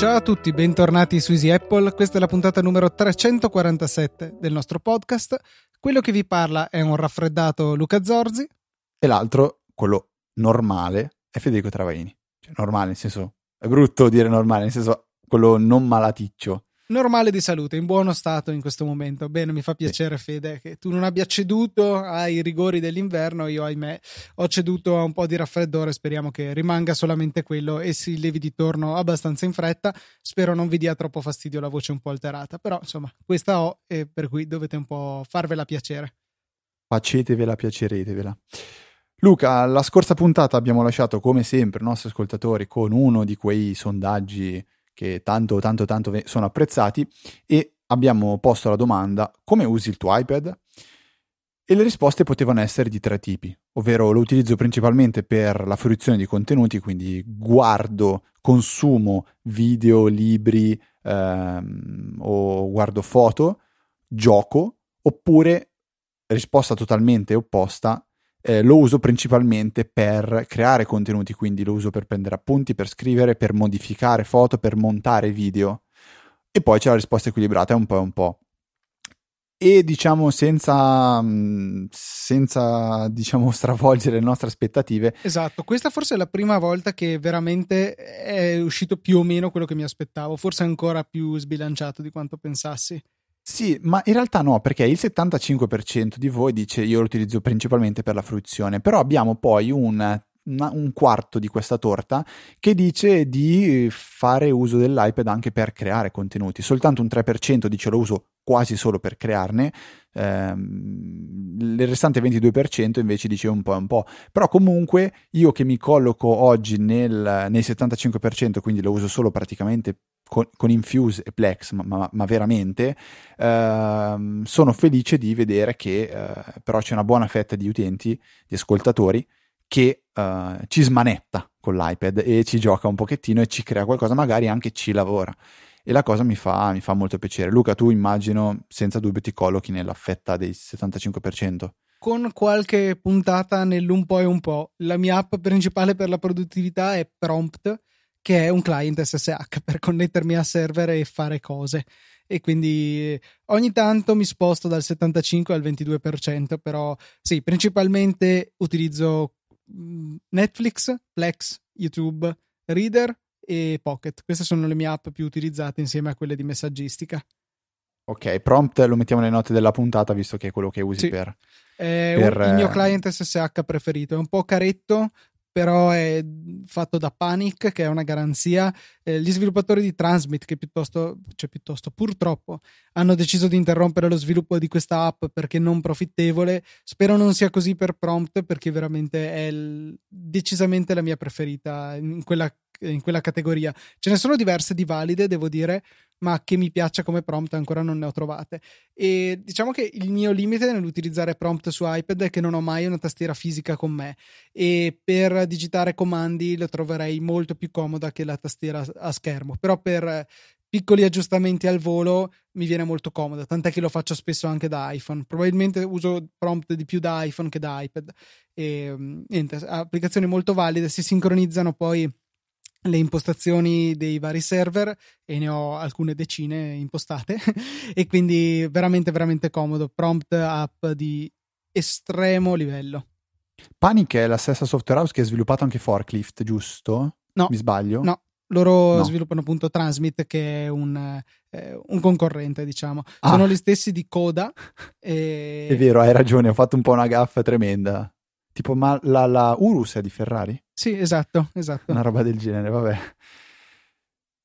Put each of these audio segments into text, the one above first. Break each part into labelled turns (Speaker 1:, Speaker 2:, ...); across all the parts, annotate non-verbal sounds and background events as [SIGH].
Speaker 1: Ciao a tutti, bentornati su Easy Apple. Questa è la puntata numero 347 del nostro podcast. Quello che vi parla è un raffreddato Luca Zorzi.
Speaker 2: E l'altro, quello normale, è Federico Travaini. Cioè, normale, nel senso, è brutto dire normale, nel senso, quello non malaticcio
Speaker 1: normale di salute, in buono stato in questo momento. Bene, mi fa piacere, sì. Fede, che tu non abbia ceduto ai rigori dell'inverno. Io, ahimè, ho ceduto a un po' di raffreddore. Speriamo che rimanga solamente quello e si levi di torno abbastanza in fretta. Spero non vi dia troppo fastidio la voce un po' alterata. Però, insomma, questa ho e per cui dovete un po' farvela piacere.
Speaker 2: Facetevela, piaceretevela. Luca, la scorsa puntata abbiamo lasciato come sempre i nostri ascoltatori con uno di quei sondaggi che tanto, tanto, tanto sono apprezzati e abbiamo posto la domanda come usi il tuo iPad? E le risposte potevano essere di tre tipi, ovvero lo utilizzo principalmente per la fruizione di contenuti, quindi guardo, consumo video, libri ehm, o guardo foto, gioco, oppure risposta totalmente opposta, eh, lo uso principalmente per creare contenuti, quindi lo uso per prendere appunti, per scrivere, per modificare foto, per montare video. E poi c'è la risposta equilibrata, è un po' e un po'. E diciamo senza, mm, senza [LAUGHS] diciamo, stravolgere le nostre aspettative.
Speaker 1: Esatto, questa forse è la prima volta che veramente è uscito più o meno quello che mi aspettavo, forse ancora più sbilanciato di quanto pensassi.
Speaker 2: Sì, ma in realtà no, perché il 75% di voi dice io lo utilizzo principalmente per la fruizione, però abbiamo poi un, una, un quarto di questa torta che dice di fare uso dell'iPad anche per creare contenuti, soltanto un 3% dice lo uso quasi solo per crearne, ehm, il restante 22% invece dice un po' e un po', però comunque io che mi colloco oggi nel, nel 75%, quindi lo uso solo praticamente con, con Infuse e Plex, ma, ma, ma veramente, ehm, sono felice di vedere che eh, però c'è una buona fetta di utenti, di ascoltatori, che eh, ci smanetta con l'iPad e ci gioca un pochettino e ci crea qualcosa, magari anche ci lavora. E la cosa mi fa, mi fa molto piacere. Luca, tu immagino senza dubbio ti collochi nella fetta dei 75%
Speaker 1: con qualche puntata nell'un po' e un po'. La mia app principale per la produttività è Prompt, che è un client SSH per connettermi a server e fare cose. E quindi ogni tanto mi sposto dal 75 al 22%, però sì, principalmente utilizzo Netflix, Plex, YouTube, Reader e Pocket. Queste sono le mie app più utilizzate insieme a quelle di messaggistica.
Speaker 2: Ok, prompt lo mettiamo nelle note della puntata visto che è quello che usi
Speaker 1: sì.
Speaker 2: per,
Speaker 1: è per... il mio client SSH preferito. È un po' caretto, però è fatto da Panic, che è una garanzia. Eh, gli sviluppatori di Transmit, che piuttosto, cioè piuttosto purtroppo, hanno deciso di interrompere lo sviluppo di questa app perché non profittevole. Spero non sia così per Prompt, perché veramente è il, decisamente la mia preferita in quella, in quella categoria. Ce ne sono diverse di valide, devo dire, ma che mi piaccia come prompt ancora non ne ho trovate. E diciamo che il mio limite nell'utilizzare prompt su iPad è che non ho mai una tastiera fisica con me e per digitare comandi lo troverei molto più comoda che la tastiera a schermo, però per piccoli aggiustamenti al volo mi viene molto comodo, tant'è che lo faccio spesso anche da iPhone. Probabilmente uso prompt di più da iPhone che da iPad. E niente, applicazioni molto valide, si sincronizzano poi le impostazioni dei vari server e ne ho alcune decine impostate [LAUGHS] e quindi veramente veramente comodo prompt app di estremo livello
Speaker 2: Panic è la stessa software house che ha sviluppato anche Forklift giusto?
Speaker 1: no
Speaker 2: mi sbaglio?
Speaker 1: no loro no. sviluppano appunto Transmit che è un, eh, un concorrente diciamo ah. sono gli stessi di Coda
Speaker 2: e... è vero hai ragione ho fatto un po' una gaffa tremenda Tipo, ma la, la Urus è di Ferrari?
Speaker 1: Sì, esatto, esatto.
Speaker 2: Una roba del genere, vabbè.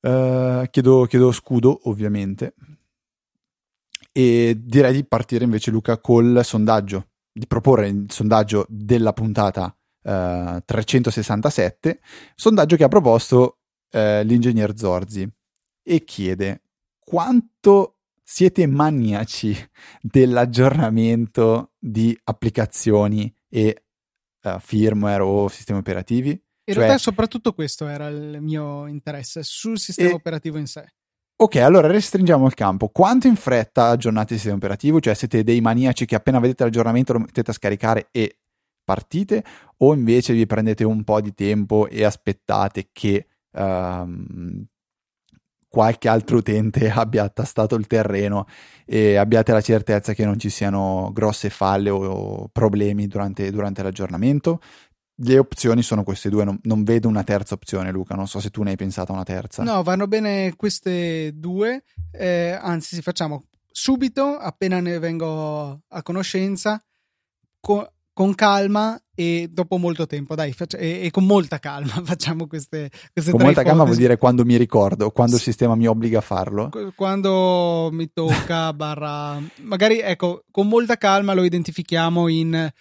Speaker 2: Uh, chiedo, chiedo scudo, ovviamente. E direi di partire invece, Luca, col sondaggio, di proporre il sondaggio della puntata uh, 367, sondaggio che ha proposto uh, l'ingegner Zorzi e chiede quanto siete maniaci dell'aggiornamento di applicazioni e uh, firmware o sistemi operativi.
Speaker 1: In cioè, realtà soprattutto questo era il mio interesse, sul sistema e, operativo in sé.
Speaker 2: Ok, allora restringiamo il campo. Quanto in fretta aggiornate il sistema operativo? Cioè siete dei maniaci che appena vedete l'aggiornamento lo mettete a scaricare e partite? O invece vi prendete un po' di tempo e aspettate che um, qualche altro utente [LAUGHS] abbia tastato il terreno e abbiate la certezza che non ci siano grosse falle o problemi durante, durante l'aggiornamento? le opzioni sono queste due, non, non, vedo una terza opzione, Luca. Non so se tu ne hai pensata una terza.
Speaker 1: No, vanno bene queste due. Eh, anzi, facciamo subito, appena ne vengo a conoscenza, co- con calma e dopo molto tempo, dai, faccia- e-, e, con molta calma [LAUGHS] facciamo queste, queste
Speaker 2: Con molta ipotesi. calma vuol dire quando mi ricordo, quando il sistema mi obbliga a farlo.
Speaker 1: Quando mi tocca, barra. Magari, ecco, con molta calma lo identifichiamo in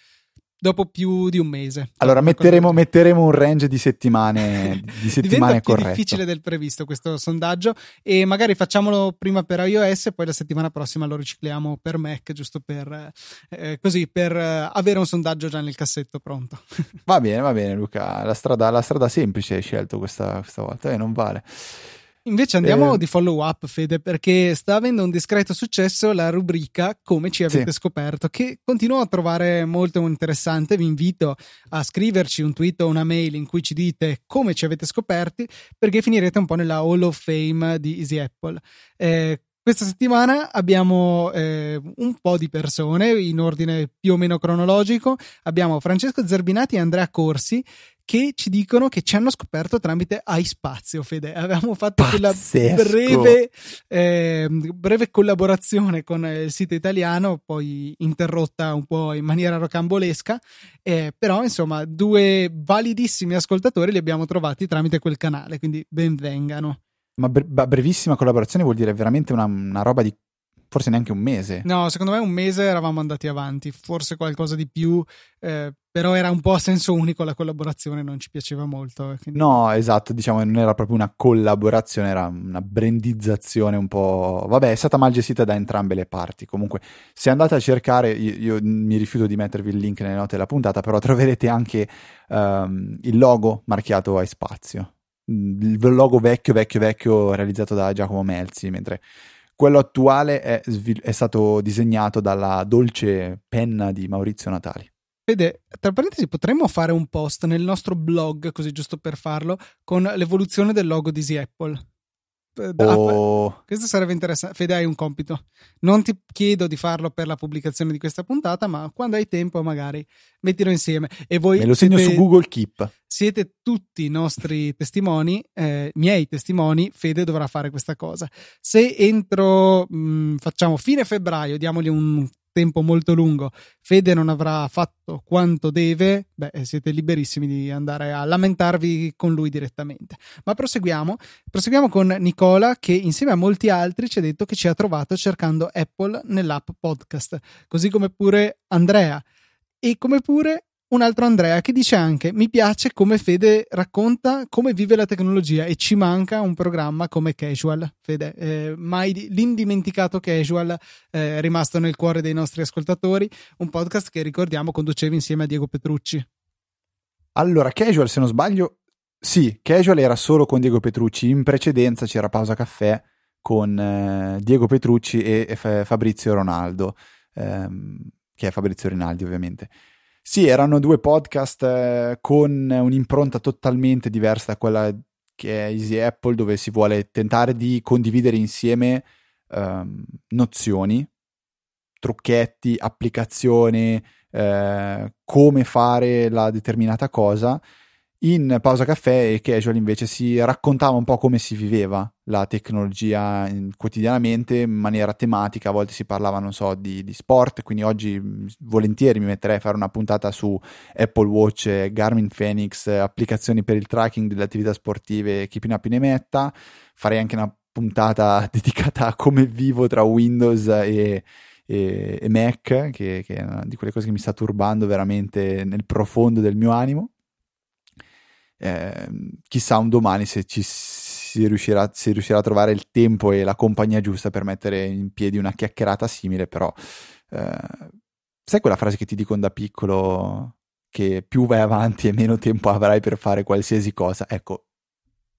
Speaker 1: dopo più di un mese.
Speaker 2: Allora metteremo, metteremo, un range di settimane, di [LAUGHS] settimane
Speaker 1: Diventa più difficile del previsto questo sondaggio e magari facciamolo prima per iOS e poi la settimana prossima lo ricicliamo per Mac giusto per, eh, così, per eh, avere un sondaggio già nel cassetto pronto.
Speaker 2: va bene, va bene Luca, la strada, la strada semplice hai scelto questa, questa volta e eh, non vale.
Speaker 1: Invece andiamo eh... di follow up, Fede, perché sta avendo un discreto successo la rubrica Come ci avete sì. scoperto, che continuo a trovare molto interessante. Vi invito a scriverci un tweet o una mail in cui ci dite come ci avete scoperti, perché finirete un po' nella Hall of Fame di Easy Apple. Eh, questa settimana abbiamo eh, un po' di persone in ordine più o meno cronologico. Abbiamo Francesco Zerbinati e Andrea Corsi che ci dicono che ci hanno scoperto tramite iSpazio, Fede. Avevamo fatto
Speaker 2: Pazzesco.
Speaker 1: quella breve, eh, breve, collaborazione con il sito italiano, poi interrotta un po' in maniera rocambolesca, eh, però insomma due validissimi ascoltatori li abbiamo trovati tramite quel canale, quindi benvengano.
Speaker 2: Ma bre- brevissima collaborazione vuol dire veramente una, una roba di forse neanche un mese.
Speaker 1: No, secondo me un mese eravamo andati avanti, forse qualcosa di più, eh, però era un po' a senso unico la collaborazione, non ci piaceva molto.
Speaker 2: Eh, quindi... No, esatto, diciamo non era proprio una collaborazione, era una brandizzazione un po'... Vabbè, è stata mal gestita da entrambe le parti. Comunque, se andate a cercare, io, io mi rifiuto di mettervi il link nelle note della puntata, però troverete anche um, il logo marchiato a spazio. Il logo vecchio, vecchio, vecchio realizzato da Giacomo Melzi, mentre quello attuale è, è stato disegnato dalla dolce penna di Maurizio Natali.
Speaker 1: Vede, tra parentesi, potremmo fare un post nel nostro blog, così giusto per farlo, con l'evoluzione del logo di Easy Apple.
Speaker 2: Oh.
Speaker 1: Questo sarebbe interessante. Fede, hai un compito. Non ti chiedo di farlo per la pubblicazione di questa puntata, ma quando hai tempo, magari mettilo insieme. E voi
Speaker 2: Me lo segno siete, su Google Keep.
Speaker 1: Siete tutti i nostri testimoni, eh, miei testimoni. Fede dovrà fare questa cosa. Se entro, mh, mm, facciamo fine febbraio, diamogli un tempo molto lungo, Fede non avrà fatto quanto deve, beh, siete liberissimi di andare a lamentarvi con lui direttamente. Ma proseguiamo. Proseguiamo con Nicola che insieme a molti altri ci ha detto che ci ha trovato cercando Apple nell'app podcast, così come pure Andrea e come pure un altro Andrea che dice anche mi piace come Fede racconta come vive la tecnologia e ci manca un programma come Casual. Fede eh, mai l'indimenticato Casual eh, rimasto nel cuore dei nostri ascoltatori un podcast che ricordiamo conducevi insieme a Diego Petrucci.
Speaker 2: Allora Casual se non sbaglio sì Casual era solo con Diego Petrucci in precedenza c'era Pausa Caffè con eh, Diego Petrucci e, e Fabrizio Ronaldo ehm, che è Fabrizio Rinaldi ovviamente sì, erano due podcast eh, con un'impronta totalmente diversa da quella che è Easy Apple, dove si vuole tentare di condividere insieme ehm, nozioni, trucchetti, applicazioni, eh, come fare la determinata cosa in pausa caffè e casual invece si raccontava un po' come si viveva la tecnologia quotidianamente in maniera tematica, a volte si parlava, non so, di, di, sport, quindi oggi volentieri mi metterei a fare una puntata su Apple Watch, Garmin Phoenix, applicazioni per il tracking delle attività sportive, chi più ne ha più ne metta, farei anche una puntata [LAUGHS] dedicata a come vivo tra Windows e, e, e Mac, che, che è una di quelle cose che mi sta turbando veramente nel profondo del mio animo eh, chissà un domani se ci si riuscirà, si riuscirà, a trovare il tempo e la compagnia giusta per mettere in piedi una chiacchierata simile, però eh, sai quella frase che ti dicono da piccolo che più vai avanti e meno tempo avrai per fare qualsiasi cosa? Ecco,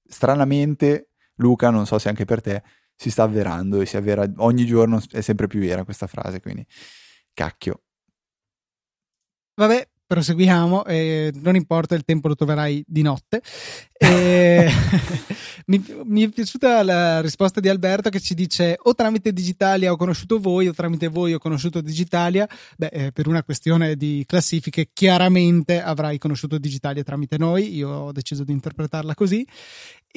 Speaker 2: stranamente, Luca, non so se anche per te, si sta avverando e si avvera ogni giorno, è sempre più vera questa frase, quindi cacchio.
Speaker 1: Vabbè, proseguiamo, eh, non importa, il tempo lo troverai di notte. E... [LAUGHS] mi, mi, è piaciuta la risposta di Alberto che ci dice o tramite Digitalia ho conosciuto voi o tramite voi ho conosciuto Digitalia. Beh, eh, per una questione di classifiche, chiaramente avrai conosciuto Digitalia tramite noi, io ho deciso di interpretarla così.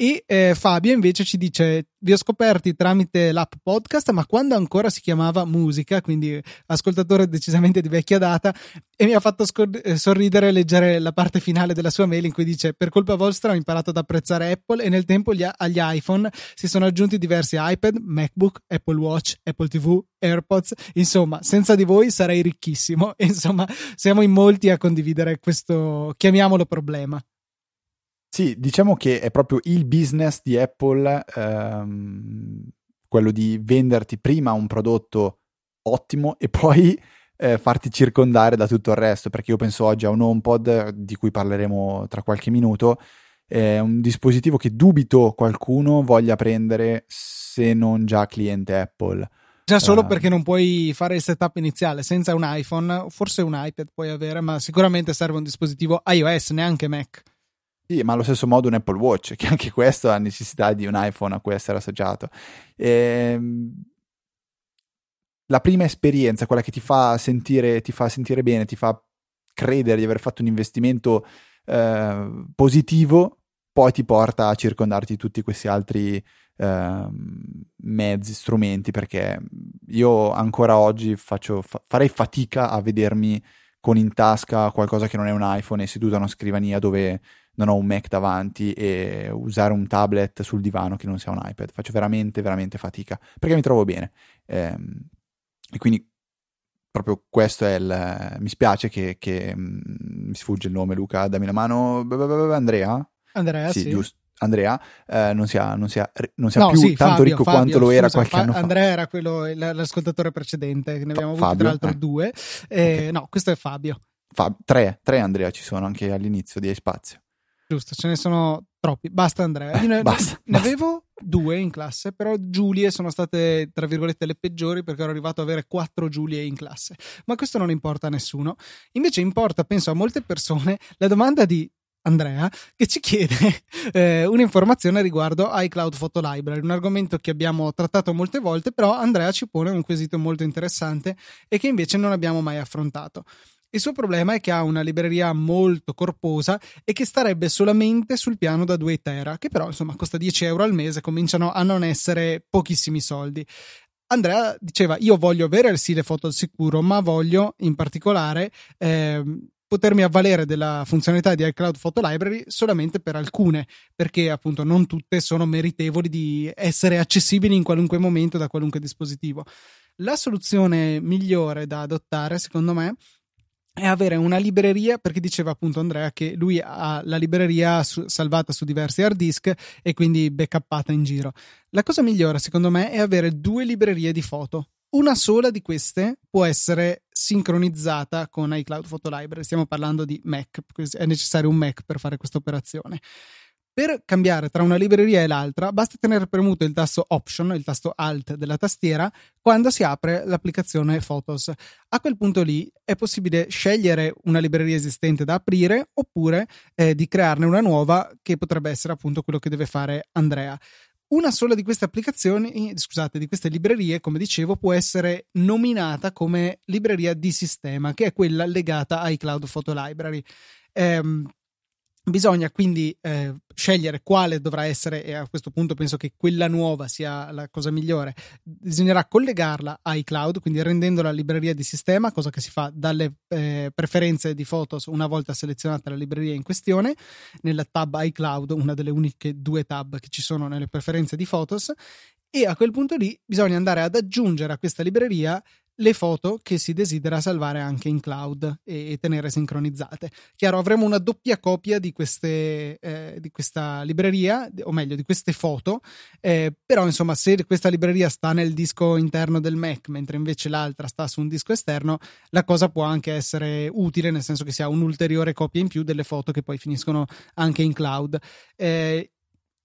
Speaker 1: E eh, Fabio invece ci dice: Vi ho scoperti tramite l'app podcast, ma quando ancora si chiamava musica, quindi ascoltatore decisamente di vecchia data, e mi ha fatto scor- eh, sorridere leggere la parte finale della sua mail in cui dice: Per colpa vostra ho imparato ad apprezzare Apple e nel tempo gli, agli iPhone si sono aggiunti diversi iPad, MacBook, Apple Watch, Apple TV, AirPods. Insomma, senza di voi sarei ricchissimo. [LAUGHS] Insomma, siamo in molti a condividere questo, chiamiamolo problema.
Speaker 2: Sì, diciamo che è proprio il business di Apple, ehm, quello di venderti prima un prodotto ottimo e poi eh, farti circondare da tutto il resto, perché io penso oggi a un HomePod di cui parleremo tra qualche minuto, è un dispositivo che dubito qualcuno voglia prendere se non già cliente Apple.
Speaker 1: Già solo uh, perché non puoi fare il setup iniziale senza un iPhone, forse un iPad puoi avere, ma sicuramente serve un dispositivo iOS, neanche Mac.
Speaker 2: Sì, ma allo stesso modo un Apple Watch, [LAUGHS] che anche questo ha necessità di un iPhone a cui essere associato. E, ehm, la prima esperienza, quella che ti fa sentire, ti fa sentire bene, ti fa credere di aver fatto un investimento eh, positivo, poi ti porta a circondarti di tutti questi altri eh, mezzi, strumenti, perché io ancora oggi faccio, fa, farei fatica a vedermi con in tasca qualcosa che non è un iPhone e seduto a una scrivania dove non ho un Mac davanti e usare un tablet sul divano che non sia un iPad. Faccio veramente, veramente fatica perché mi trovo bene. Ehm, e quindi proprio questo è il... mi spiace che, che mm, mi sfugge il nome Luca, dammi la mano. Andrea?
Speaker 1: Andrea, sì. sì.
Speaker 2: giusto. Andrea eh, non sia, non sia, non sia no, più sì, tanto Fabio, ricco Fabio, quanto lo era qualche fa- anno fa.
Speaker 1: Andrea era quello, l'ascoltatore precedente, ne abbiamo avuto tra l'altro eh. due. Eh, okay. No, questo è Fabio.
Speaker 2: Fab- tre, tre Andrea ci sono anche all'inizio di Spazio.
Speaker 1: Giusto, ce ne sono troppi. Basta Andrea. Io ne, basta, ne basta. avevo due in classe, però Giulie sono state, tra virgolette, le peggiori perché ero arrivato ad avere quattro Giulie in classe. Ma questo non importa a nessuno. Invece importa, penso, a molte persone la domanda di Andrea che ci chiede [LAUGHS] eh, un'informazione riguardo iCloud Photo Library, un argomento che abbiamo trattato molte volte, però Andrea ci pone un quesito molto interessante e che invece non abbiamo mai affrontato. Il suo problema è che ha una libreria molto corposa e che starebbe solamente sul piano da 2 tera, che però insomma costa 10 euro al mese, cominciano a non essere pochissimi soldi. Andrea diceva: Io voglio avere il stile foto al sicuro, ma voglio in particolare eh, potermi avvalere della funzionalità di iCloud Photo Library solamente per alcune, perché appunto non tutte sono meritevoli di essere accessibili in qualunque momento da qualunque dispositivo. La soluzione migliore da adottare, secondo me, è avere una libreria, perché diceva appunto Andrea che lui ha la libreria su, salvata su diversi hard disk e quindi backuppata in giro. La cosa migliore secondo me è avere due librerie di foto. Una sola di queste può essere sincronizzata con iCloud Photo Library. Stiamo parlando di Mac, è necessario un Mac per fare questa operazione. Per cambiare tra una libreria e l'altra basta tenere premuto il tasto Option, il tasto Alt della tastiera, quando si apre l'applicazione Photos. A quel punto lì è possibile scegliere una libreria esistente da aprire oppure eh, di crearne una nuova che potrebbe essere appunto quello che deve fare Andrea. Una sola di queste applicazioni, scusate, di queste librerie, come dicevo, può essere nominata come libreria di sistema, che è quella legata a iCloud Photo Library. Ehm, Bisogna quindi eh, scegliere quale dovrà essere, e a questo punto penso che quella nuova sia la cosa migliore. Bisognerà collegarla a iCloud, quindi rendendo la libreria di sistema, cosa che si fa dalle eh, preferenze di Photos una volta selezionata la libreria in questione, nella tab iCloud, una delle uniche due tab che ci sono nelle preferenze di Photos. E a quel punto lì bisogna andare ad aggiungere a questa libreria le foto che si desidera salvare anche in cloud e, tenere sincronizzate. Chiaro, avremo una doppia copia di, queste, eh, di questa libreria, o meglio, di queste foto, eh, però insomma, se questa libreria sta nel disco interno del Mac, mentre invece l'altra sta su un disco esterno, la cosa può anche essere utile, nel senso che si ha un'ulteriore copia in più delle foto che poi finiscono anche in cloud. Eh,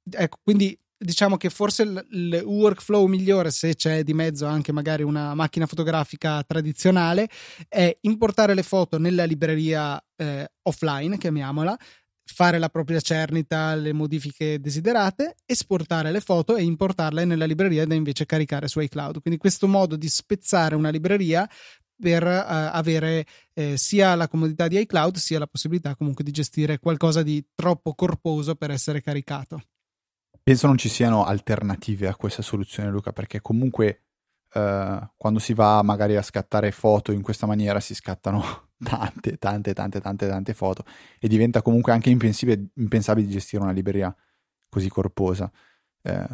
Speaker 1: ecco, quindi diciamo che forse il, il, workflow migliore, se c'è di mezzo anche magari una macchina fotografica tradizionale, è importare le foto nella libreria eh, offline, chiamiamola, fare la propria cernita, le modifiche desiderate, esportare le foto e importarle nella libreria da invece caricare su iCloud. Quindi questo modo di spezzare una libreria per uh, avere eh, sia la comodità di iCloud sia la possibilità comunque di gestire qualcosa di troppo corposo per essere caricato.
Speaker 2: Penso non ci siano alternative a questa soluzione, Luca, perché comunque eh, quando si va magari a scattare foto in questa maniera si scattano [LAUGHS] tante, tante, tante, tante, tante foto e diventa comunque anche impensabile, impensabile gestire una libreria così corposa. Eh,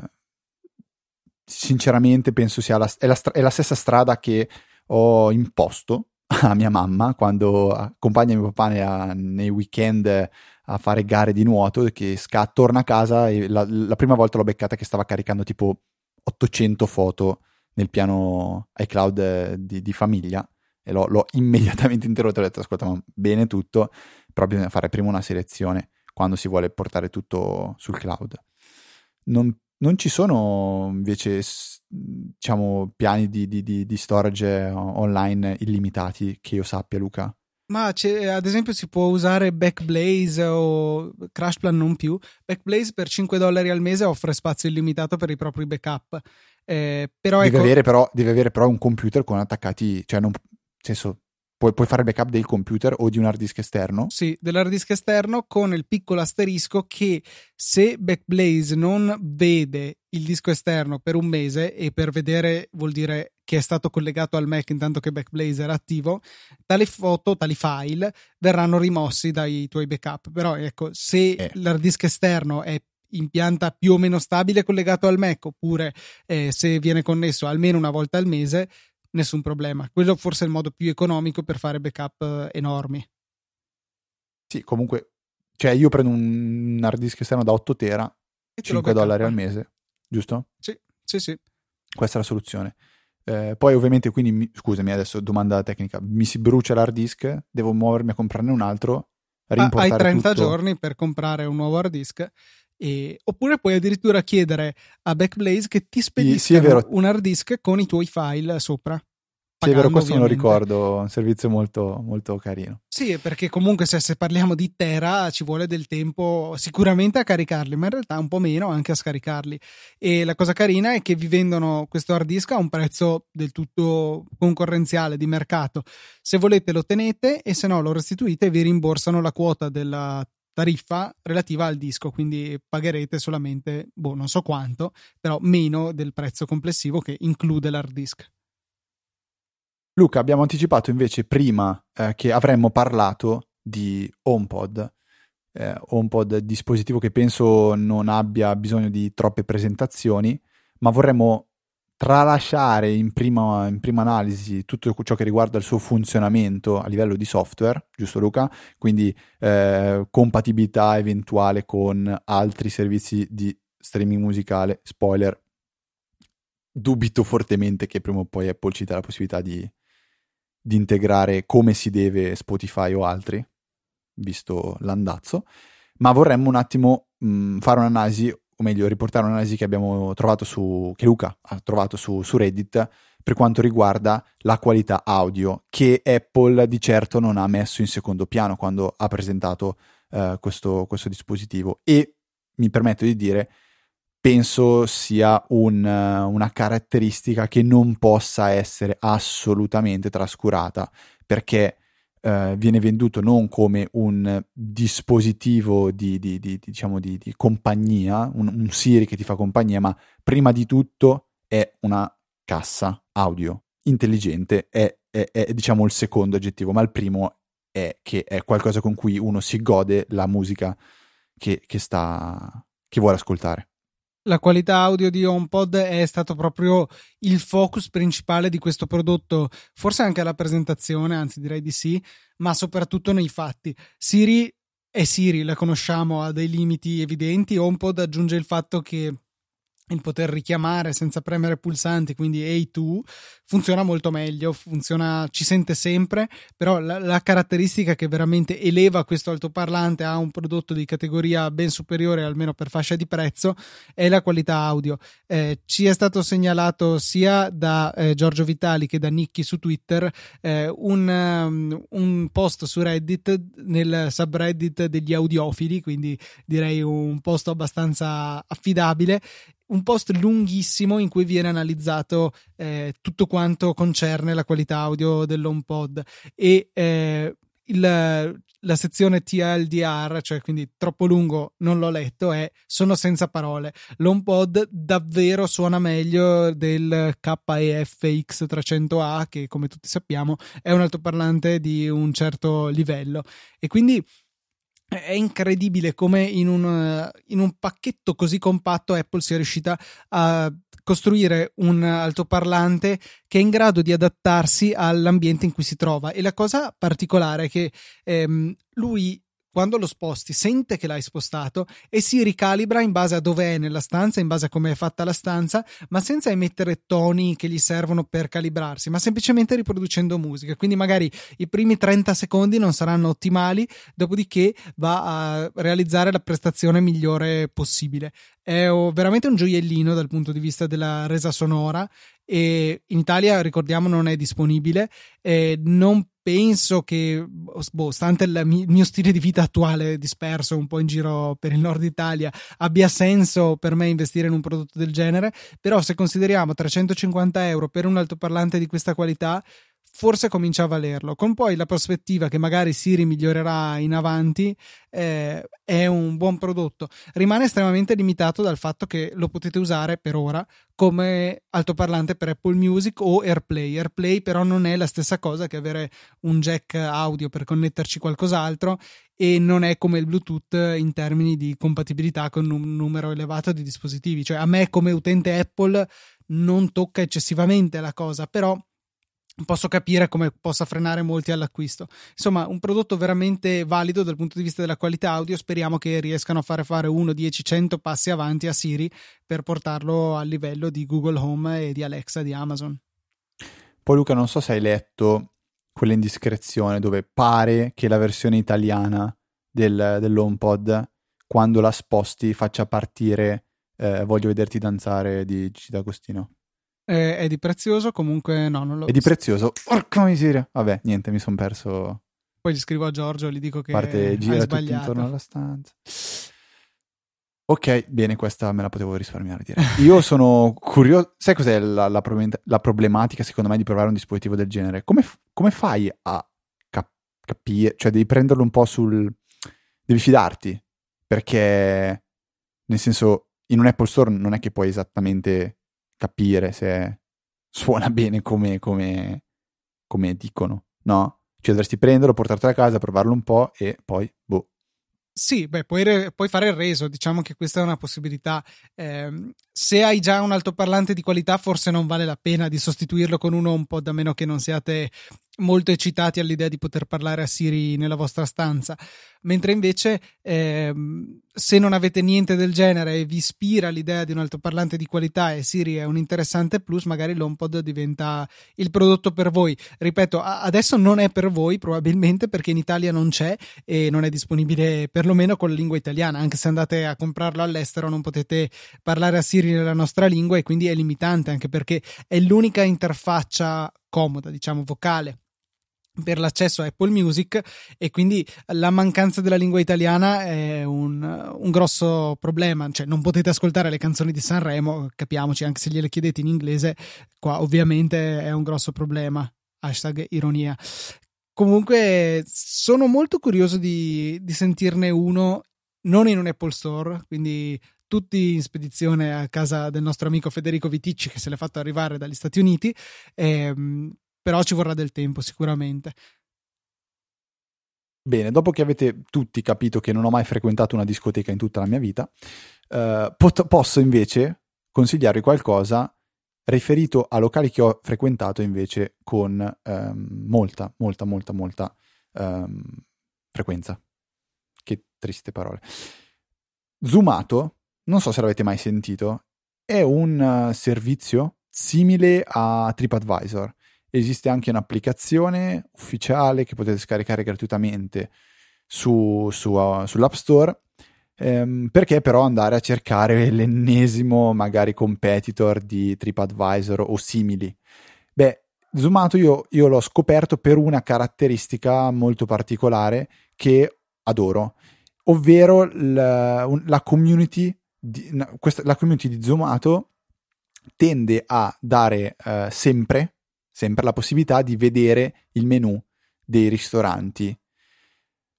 Speaker 2: sinceramente penso sia la, è, la, è la stessa strada che ho imposto [LAUGHS] a mia mamma quando accompagna mio papà nei, weekend a fare gare di nuoto che sca- torna a casa e la, la, prima volta l'ho beccata che stava caricando tipo 800 foto nel piano iCloud di, di famiglia e l'ho, l'ho [LAUGHS] immediatamente interrotto e ho detto ascolta ma bene tutto però bisogna fare prima una selezione quando si vuole portare tutto sul cloud. Non, non ci sono invece diciamo piani di, di, di storage online illimitati che io sappia Luca
Speaker 1: ma ad esempio si può usare Backblaze o CrashPlan non più. Backblaze per 5 dollari al mese offre spazio illimitato per i propri backup. Eh, però
Speaker 2: deve,
Speaker 1: ecco...
Speaker 2: avere però, deve avere però un computer con attaccati, cioè non, senso, puoi, puoi, fare backup del computer o di un hard disk esterno?
Speaker 1: Sì, dell'hard disk esterno con il piccolo asterisco che se Backblaze non vede il disco esterno per un mese e per vedere vuol dire che è stato collegato al Mac intanto che Backblaze era attivo, tali foto, tali file verranno rimossi dai tuoi backup. Però ecco, se eh. l'hard disk esterno è in pianta più o meno stabile collegato al Mac oppure eh, se viene connesso almeno una volta al mese nessun problema. Quello forse è il modo più economico per fare backup eh, enormi.
Speaker 2: Sì, comunque, cioè io prendo un hard disk esterno da 8 tera, e 5 dollari al mese, giusto?
Speaker 1: Sì, sì, sì.
Speaker 2: Questa è la soluzione. Eh, poi ovviamente, quindi, mi, scusami adesso, domanda tecnica, mi si brucia l'hard disk, devo muovermi a comprarne un altro,
Speaker 1: Hai 30 tutto. giorni per comprare un nuovo hard disk e, oppure puoi addirittura chiedere a Backblaze che ti spedisca sì, un hard disk con i tuoi file sopra.
Speaker 2: Sì, è vero, questo ovviamente. me lo ricordo, un servizio molto, molto carino.
Speaker 1: Sì, perché comunque se, se, parliamo di Tera ci vuole del tempo sicuramente a caricarli, ma in realtà un po' meno anche a scaricarli. E la cosa carina è che vi vendono questo hard disk a un prezzo del tutto concorrenziale di mercato. Se volete lo tenete e se no lo restituite e vi rimborsano la quota della tariffa relativa al disco, quindi pagherete solamente, boh, non so quanto, però meno del prezzo complessivo che include l'hard disk.
Speaker 2: Luca, abbiamo anticipato invece prima eh, che avremmo parlato di HomePod. Eh, HomePod, dispositivo che penso non abbia bisogno di troppe presentazioni, ma vorremmo tralasciare in prima, in prima, analisi tutto ciò che riguarda il suo funzionamento a livello di software, giusto Luca? Quindi eh, compatibilità eventuale con altri servizi di streaming musicale. Spoiler, dubito fortemente che prima o poi Apple ci darà la possibilità di, di integrare come si deve Spotify o altri, visto l'andazzo. Ma vorremmo un attimo mh, fare un'analisi o meglio riportare un'analisi che abbiamo trovato su, che Luca ha trovato su, su Reddit per quanto riguarda la qualità audio che Apple di certo non ha messo in secondo piano quando ha presentato uh, questo, questo, dispositivo e mi permetto di dire penso sia un, uh, una caratteristica che non possa essere assolutamente trascurata perché Uh, viene venduto non come un dispositivo di, di, di, diciamo di compagnia, un, un, Siri che ti fa compagnia, ma prima di tutto è una cassa audio intelligente, è, è, è diciamo il secondo aggettivo, ma il primo è che è qualcosa con cui uno si gode la musica che, che, sta, che vuole ascoltare
Speaker 1: la qualità audio di HomePod è stato proprio il focus principale di questo prodotto, forse anche alla presentazione, anzi direi di sì, ma soprattutto nei fatti. Siri è Siri, la conosciamo, ha dei limiti evidenti, HomePod aggiunge il fatto che il poter richiamare senza premere pulsanti, quindi A2, funziona molto meglio, funziona, ci sente sempre, però la, la, caratteristica che veramente eleva questo altoparlante a un prodotto di categoria ben superiore, almeno per fascia di prezzo, è la qualità audio. Eh, ci è stato segnalato sia da eh, Giorgio Vitali che da Nicky su Twitter eh, un, um, un post su Reddit nel subreddit degli audiofili, quindi direi un posto abbastanza affidabile un post lunghissimo in cui viene analizzato eh, tutto quanto concerne la qualità audio dell'HomePod e eh, il, la sezione TLDR, cioè quindi troppo lungo, non l'ho letto, è sono senza parole. L'HomePod davvero suona meglio del KEF X300A, che come tutti sappiamo è un altoparlante di un certo livello. E quindi è incredibile come in un, in un, pacchetto così compatto Apple sia riuscita a costruire un altoparlante che è in grado di adattarsi all'ambiente in cui si trova. E la cosa particolare è che ehm, lui quando lo sposti sente che l'hai spostato e si ricalibra in base a dove è nella stanza, in base a come è fatta la stanza, ma senza emettere toni che gli servono per calibrarsi, ma semplicemente riproducendo musica. Quindi magari i primi 30 secondi non saranno ottimali, dopodiché va a realizzare la prestazione migliore possibile. È veramente un gioiellino dal punto di vista della resa sonora e in Italia, ricordiamo, non è disponibile. Eh, non penso che, boh, stante il mio stile di vita attuale disperso un po' in giro per il nord Italia, abbia senso per me investire in un prodotto del genere. Però, se consideriamo 350 euro per un altoparlante di questa qualità, forse comincia a valerlo. Con poi la prospettiva che magari Siri migliorerà in avanti, eh, è un buon prodotto. Rimane estremamente limitato dal fatto che lo potete usare per ora come altoparlante per Apple Music o AirPlay. AirPlay però non è la stessa cosa che avere un jack audio per connetterci qualcos'altro e non è come il Bluetooth in termini di compatibilità con un numero elevato di dispositivi. Cioè a me come utente Apple non tocca eccessivamente la cosa, però posso capire come possa frenare molti all'acquisto. Insomma, un prodotto veramente valido dal punto di vista della qualità audio. Speriamo che riescano a fare fare 1, 10, 100 passi avanti a Siri per portarlo al livello di Google Home e di Alexa di Amazon.
Speaker 2: Poi Luca, non so se hai letto quella indiscrezione dove pare che la versione italiana del, dell'HomePod, quando la sposti, faccia partire eh, Voglio vederti danzare di Gigi D'Agostino.
Speaker 1: Eh, è di prezioso, comunque no, non lo
Speaker 2: È di prezioso? Porca miseria. Vabbè, niente, mi sono perso.
Speaker 1: Poi gli scrivo a Giorgio e gli dico che
Speaker 2: parte gira tutto intorno alla stanza. Ok, bene, questa me la potevo risparmiare. Direi. Io sono curioso. Sai cos'è la, la, la, problematica, secondo me, di provare un dispositivo del genere? Come, come fai a cap- capire? Cioè, devi prenderlo un po' sul. Devi fidarti. Perché, nel senso, in un Apple Store non è che puoi esattamente capire se suona [LAUGHS] bene come, come, come dicono, no? Cioè dovresti prenderlo, portartelo a casa, provarlo un po' e poi, boh.
Speaker 1: Sì, beh, puoi, re- puoi, fare il reso, diciamo che questa è una possibilità. Eh, se hai già un altoparlante di qualità, forse non vale la pena di sostituirlo con uno un po' da meno che non siate molto eccitati all'idea di poter parlare a Siri nella vostra stanza, mentre invece ehm, se non avete niente del genere e vi ispira l'idea di un altoparlante di qualità e Siri è un interessante plus, magari l'HomePod diventa il prodotto per voi. Ripeto, adesso non è per voi probabilmente perché in Italia non c'è e non è disponibile perlomeno con la lingua italiana, anche se andate a comprarlo all'estero non potete parlare a Siri nella nostra lingua e quindi è limitante anche perché è l'unica interfaccia comoda, diciamo vocale per l'accesso a Apple Music e quindi la mancanza della lingua italiana è un, un, grosso problema, cioè non potete ascoltare le canzoni di Sanremo, capiamoci, anche se gliele chiedete in inglese, qua ovviamente è un grosso problema, hashtag ironia. Comunque sono molto curioso di, di sentirne uno non in un Apple Store, quindi tutti in spedizione a casa del nostro amico Federico Viticci che se l'è fatto arrivare dagli Stati Uniti, ehm, però ci vorrà del tempo sicuramente.
Speaker 2: Bene, dopo che avete tutti capito che non ho mai frequentato una discoteca in tutta la mia vita, eh, pot- posso invece consigliarvi qualcosa riferito a locali che ho frequentato invece con ehm, molta, molta, molta, molta ehm, frequenza. Che triste parole. Zoomato non so se l'avete mai sentito, è un uh, servizio simile a TripAdvisor. Esiste anche un'applicazione ufficiale che potete scaricare gratuitamente su, su, uh, sull'App Store. Ehm, perché però andare a cercare l'ennesimo magari competitor di TripAdvisor o simili? Beh, Zoomato io, io l'ho scoperto per una caratteristica molto particolare che adoro, ovvero la, la community di, questa, la community di Zoomato tende a dare uh, sempre, sempre la possibilità di vedere il menu dei ristoranti.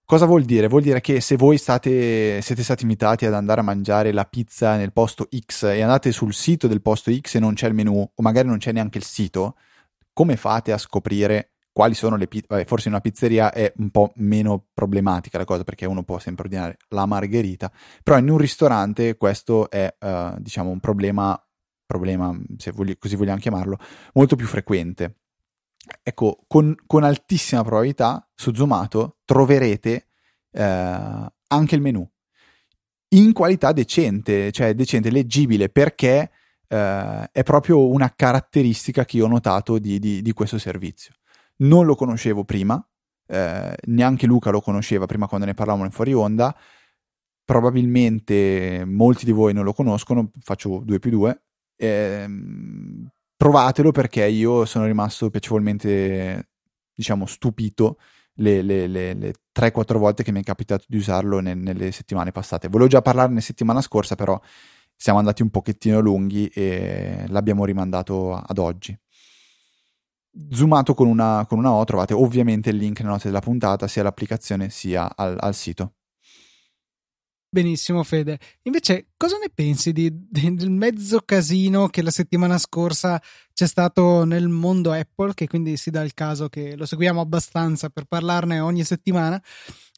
Speaker 2: Cosa vuol dire? Vuol dire che se voi state, siete stati invitati ad andare a mangiare la pizza nel posto X e andate sul sito del posto X e non c'è il menu, o magari non c'è neanche il sito, come fate a scoprire quali sono le pizze? Forse in una pizzeria è un po' meno problematica la cosa perché uno può sempre ordinare la margherita, però in un ristorante questo è, uh, diciamo, un problema, problema, se vogli, così vogliamo chiamarlo, molto più frequente. Ecco, con, con altissima probabilità su Zoomato troverete uh, anche il menu in qualità decente, cioè decente, leggibile, perché eh, è proprio una caratteristica che io ho notato di, di, di questo servizio. Non lo conoscevo prima, eh, neanche Luca lo conosceva prima quando ne parlavamo in fuori onda. Probabilmente molti di voi non lo conoscono, faccio 2 più 2. Eh, provatelo perché io sono rimasto piacevolmente, diciamo, stupito le, le, le, le 3-4 volte che mi è capitato di usarlo ne, nelle settimane passate. Volevo già parlarne settimana scorsa, però siamo andati un pochettino lunghi e l'abbiamo rimandato ad oggi. Zoomato con una, con una O trovate ovviamente il link nelle note della puntata sia all'applicazione sia al, al sito.
Speaker 1: Benissimo, Fede. Invece, cosa ne pensi di, di, del mezzo casino che la settimana scorsa c'è stato nel mondo Apple, che quindi si dà il caso che lo seguiamo abbastanza per parlarne ogni settimana,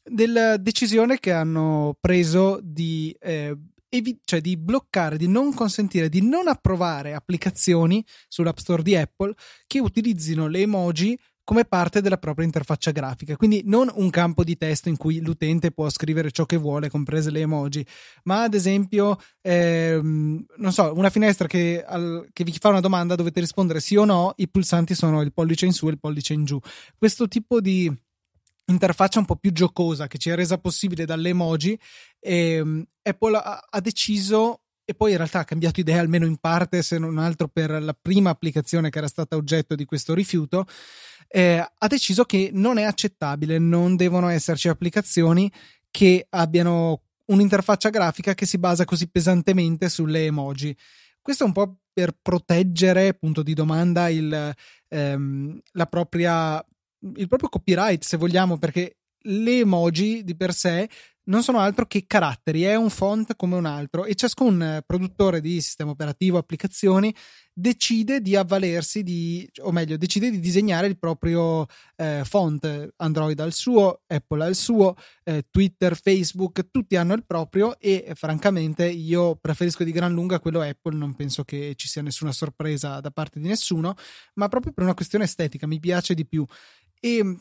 Speaker 1: della decisione che hanno preso di eh, evi- cioè di bloccare, di non consentire, di non approvare applicazioni sull'App Store di Apple che utilizzino le emoji come parte della propria interfaccia grafica. Quindi non un campo di testo in cui l'utente può scrivere ciò che vuole, comprese le emoji, ma ad esempio, ehm, non so, una finestra che, al, che, vi fa una domanda dovete rispondere sì o no, i pulsanti sono il pollice in su e il pollice in giù. Questo tipo di interfaccia un po' più giocosa che ci è resa possibile dalle emoji e um, Apple ha, ha, deciso e poi in realtà ha cambiato idea almeno in parte se non altro per la prima applicazione che era stata oggetto di questo rifiuto eh, ha deciso che non è accettabile non devono esserci applicazioni che abbiano un'interfaccia grafica che si basa così pesantemente sulle emoji. Questo è un po' per proteggere punto di domanda il, ehm, la propria il proprio copyright, se vogliamo, perché le emoji di per sé non sono altro che caratteri, è un font come un altro e ciascun produttore di sistema operativo, applicazioni decide di avvalersi di, o meglio, decide di disegnare il proprio eh, font. Android ha il suo, Apple ha il suo, eh, Twitter, Facebook, tutti hanno il proprio e francamente io preferisco di gran lunga quello Apple, non penso che ci sia nessuna sorpresa da parte di nessuno, ma proprio per una questione estetica mi piace di più. E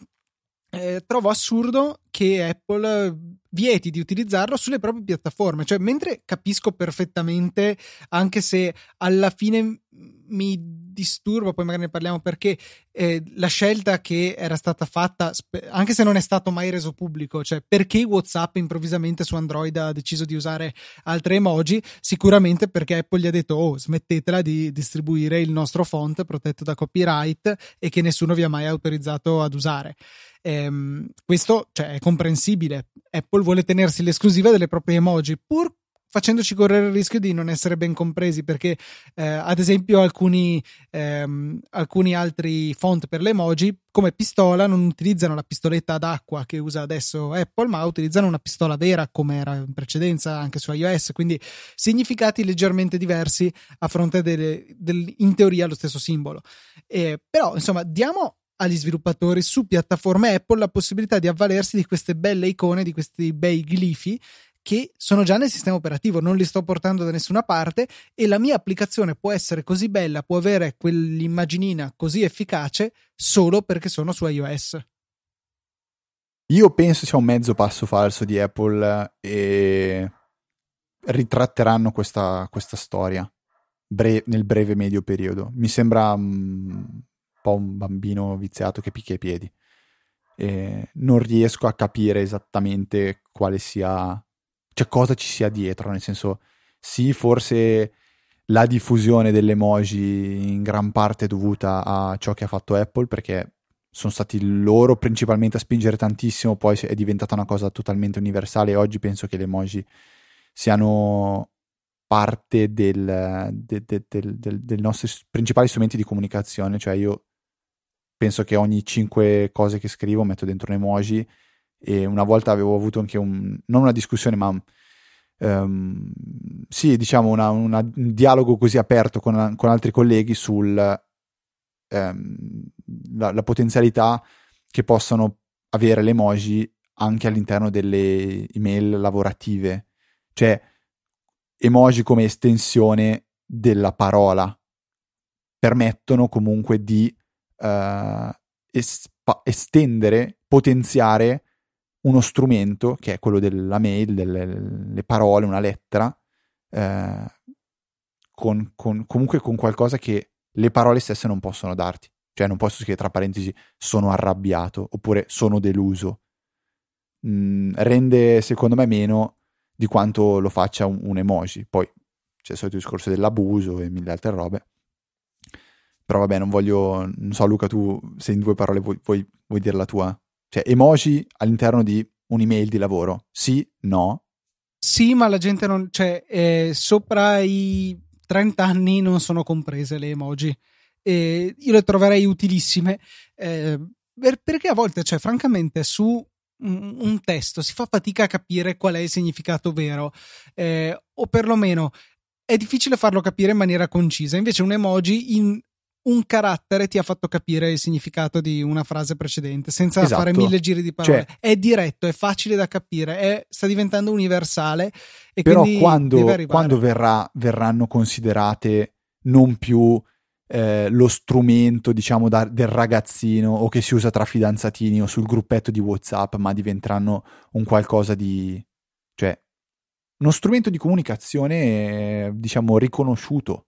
Speaker 1: eh, trovo assurdo che Apple vieti di utilizzarlo sulle proprie piattaforme. Cioè, mentre capisco perfettamente, anche se alla fine mi disturba, poi magari ne parliamo perché eh, la scelta che era stata fatta, anche se non è stato mai reso pubblico, cioè perché WhatsApp improvvisamente su Android ha deciso di usare altre emoji, sicuramente perché Apple gli ha detto oh smettetela di distribuire il nostro font protetto da copyright e che nessuno vi ha mai autorizzato ad usare. Ehm, questo cioè, è comprensibile. Apple vuole tenersi l'esclusiva delle proprie emoji, pur facendoci correre il rischio di non essere ben compresi perché eh, ad esempio alcuni, ehm, alcuni altri font per le emoji come pistola non utilizzano la pistoletta ad acqua che usa adesso Apple ma utilizzano una pistola vera come era in precedenza anche su iOS quindi significati leggermente diversi a fronte delle, del, in teoria lo stesso simbolo. Eh, però insomma diamo agli sviluppatori su piattaforme Apple la possibilità di avvalersi di queste belle icone, di questi bei glifi che sono già nel sistema operativo, non li sto portando da nessuna parte e la mia applicazione può essere così bella, può avere quell'immaginina così efficace solo perché sono su iOS.
Speaker 2: Io penso sia un mezzo passo falso di Apple e ritratteranno questa, questa storia bre- nel breve medio periodo. Mi sembra um, un po' un bambino viziato che picchia i piedi. E non riesco a capire esattamente quale sia, cioè cosa ci sia dietro, nel senso, sì, forse la diffusione delle emoji in gran parte è dovuta a ciò che ha fatto Apple, perché sono stati loro principalmente a spingere tantissimo, poi è diventata una cosa totalmente universale. E oggi penso che le emoji siano parte del, de, de, de, dei nostri principali strumenti di comunicazione, cioè io penso che ogni cinque cose che scrivo metto dentro un emoji e una volta avevo avuto anche un, non una discussione ma um, sì diciamo una, una, un dialogo così aperto con, con altri colleghi sul ehm, la, potenzialità che possono avere le emoji anche all'interno delle email lavorative. Cioè, emoji come estensione della parola permettono comunque di uh, espa- estendere, potenziare uno strumento che è quello della mail, delle parole, una lettera, eh, con, con, comunque con qualcosa che le parole stesse non possono darti. Cioè non posso scrivere tra parentesi sono arrabbiato oppure sono deluso. Mm, rende secondo me meno di quanto lo faccia un, un, emoji. Poi c'è il solito discorso dell'abuso e mille altre robe. Però vabbè, non voglio... Non so Luca, tu se in due parole vuoi, vuoi, vuoi dire la tua? Cioè emoji all'interno di un'email di lavoro? Sì? No?
Speaker 1: Sì, ma la gente non... Cioè, eh, sopra i 30 anni non sono comprese le emoji. E io le troverei utilissime eh, perché a volte, cioè, francamente, su un testo si fa fatica a capire qual è il significato vero, eh, o perlomeno è difficile farlo capire in maniera concisa. Invece, un emoji in un carattere ti ha fatto capire il significato di una frase precedente senza esatto. fare mille giri di parole. Cioè, è diretto, è facile da capire, è, sta diventando universale. E
Speaker 2: però quando, quando verrà, verranno considerate non più eh, lo strumento, diciamo, da, del ragazzino o che si usa tra fidanzatini o sul gruppetto di WhatsApp, ma diventeranno un qualcosa di. cioè, uno strumento di comunicazione, diciamo, riconosciuto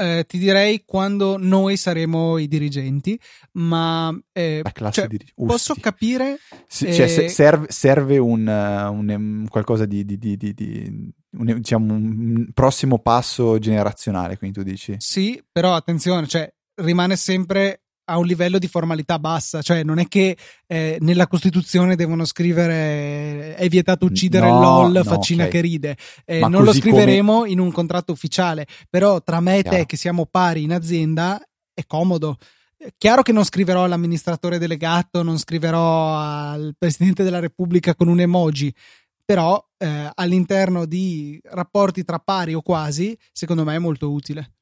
Speaker 1: eh, ti direi quando noi saremo i dirigenti, ma eh, cioè, dirige- posso capire.
Speaker 2: Sì, cioè, eh, serve, serve un, un, un, qualcosa di, di, di, di un, diciamo, un prossimo passo generazionale, quindi tu dici.
Speaker 1: Sì, però attenzione, cioè, rimane sempre a un livello di formalità bassa, cioè non è che eh, nella Costituzione devono scrivere è vietato uccidere no, LOL, no, faccina okay. che ride. Eh, non lo scriveremo come... in un contratto ufficiale, però tra me e te che siamo pari in azienda è comodo. Chiaro che non scriverò all'amministratore delegato, non scriverò al Presidente della Repubblica con un emoji, però eh, all'interno di rapporti tra pari o quasi, secondo me è molto utile.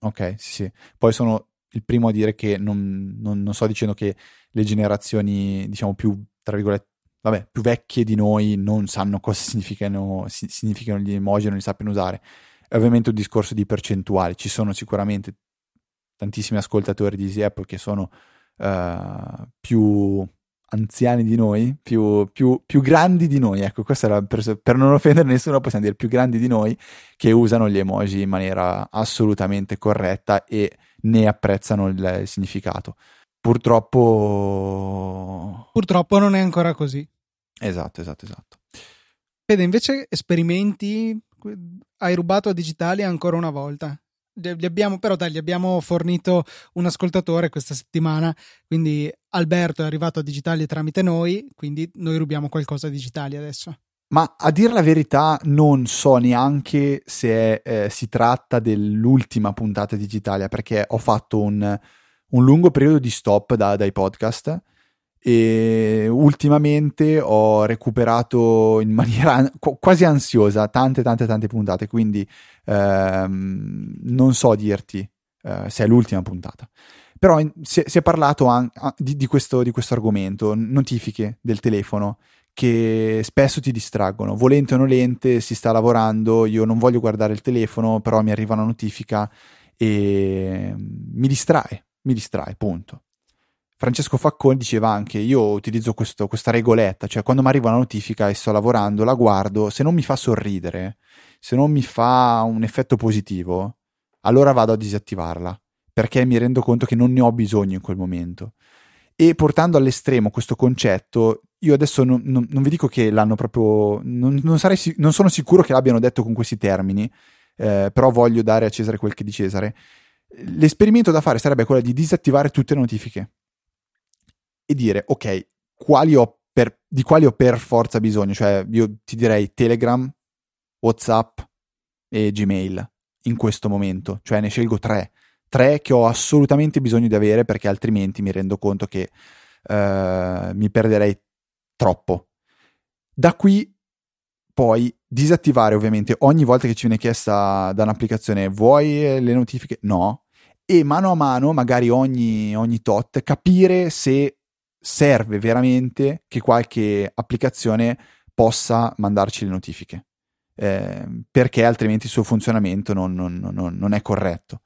Speaker 2: Ok, sì, sì. Poi sono il primo a dire che non, non, non sto dicendo che le generazioni, diciamo, più, tra virgolette, vabbè, più vecchie di noi non sanno cosa [LAUGHS] significano, significano gli emoji, non li sappiano usare. È ovviamente un discorso di percentuali. Ci sono sicuramente tantissimi ascoltatori di Easy che sono uh, più anziani di noi, più, più, più, grandi di noi, ecco, questo era per, per, non offendere nessuno, possiamo dire più grandi di noi, che usano gli emoji in maniera assolutamente corretta e ne apprezzano il, il significato. Purtroppo...
Speaker 1: Purtroppo non è ancora così.
Speaker 2: Esatto, esatto, esatto.
Speaker 1: Fede, invece esperimenti, hai rubato a digitali ancora una volta. Gli abbiamo, però dai, gli abbiamo fornito un ascoltatore questa settimana, quindi Alberto è arrivato a digitali tramite noi, quindi noi rubiamo qualcosa a digitali adesso.
Speaker 2: Ma a dire la verità non so neanche se eh, si tratta dell'ultima puntata digitale, perché ho fatto un, un lungo periodo di stop da, dai podcast e ultimamente ho recuperato in [LAUGHS] maniera quasi ansiosa tante tante tante puntate, quindi ehm, non so dirti eh, se è l'ultima puntata. Però si, si, è parlato an, di, di, questo, di questo argomento, notifiche del telefono che spesso ti distraggono. Volente o nolente, si sta lavorando, io non voglio guardare il telefono, però mi arriva una notifica e mi distrae, mi distrae, punto. Francesco Facconi diceva anche io utilizzo questo, questa regoletta, cioè quando mi arriva una notifica e sto lavorando, la guardo, se non mi fa sorridere, se non mi fa un effetto positivo, allora vado a disattivarla perché mi rendo conto che non ne ho bisogno in quel momento. E portando all'estremo questo concetto, io adesso non, non, non vi dico che l'hanno proprio. Non, non, sarei, non sono sicuro che l'abbiano detto con questi termini, eh, però voglio dare a Cesare quel che di Cesare. L'esperimento da fare sarebbe quello di disattivare tutte le notifiche e dire, ok, quali per, di quali ho per forza bisogno? Cioè, io ti direi Telegram, WhatsApp e Gmail in questo momento, cioè ne scelgo tre tre che ho assolutamente bisogno di avere perché altrimenti mi rendo conto che uh, mi perderei troppo. Da qui poi disattivare ovviamente ogni volta che ci viene chiesta da un'applicazione vuoi le notifiche? No. E mano a mano, magari ogni, ogni tot, capire se serve veramente che qualche applicazione possa mandarci le notifiche. Eh, perché altrimenti il suo funzionamento non, non, non, non è corretto.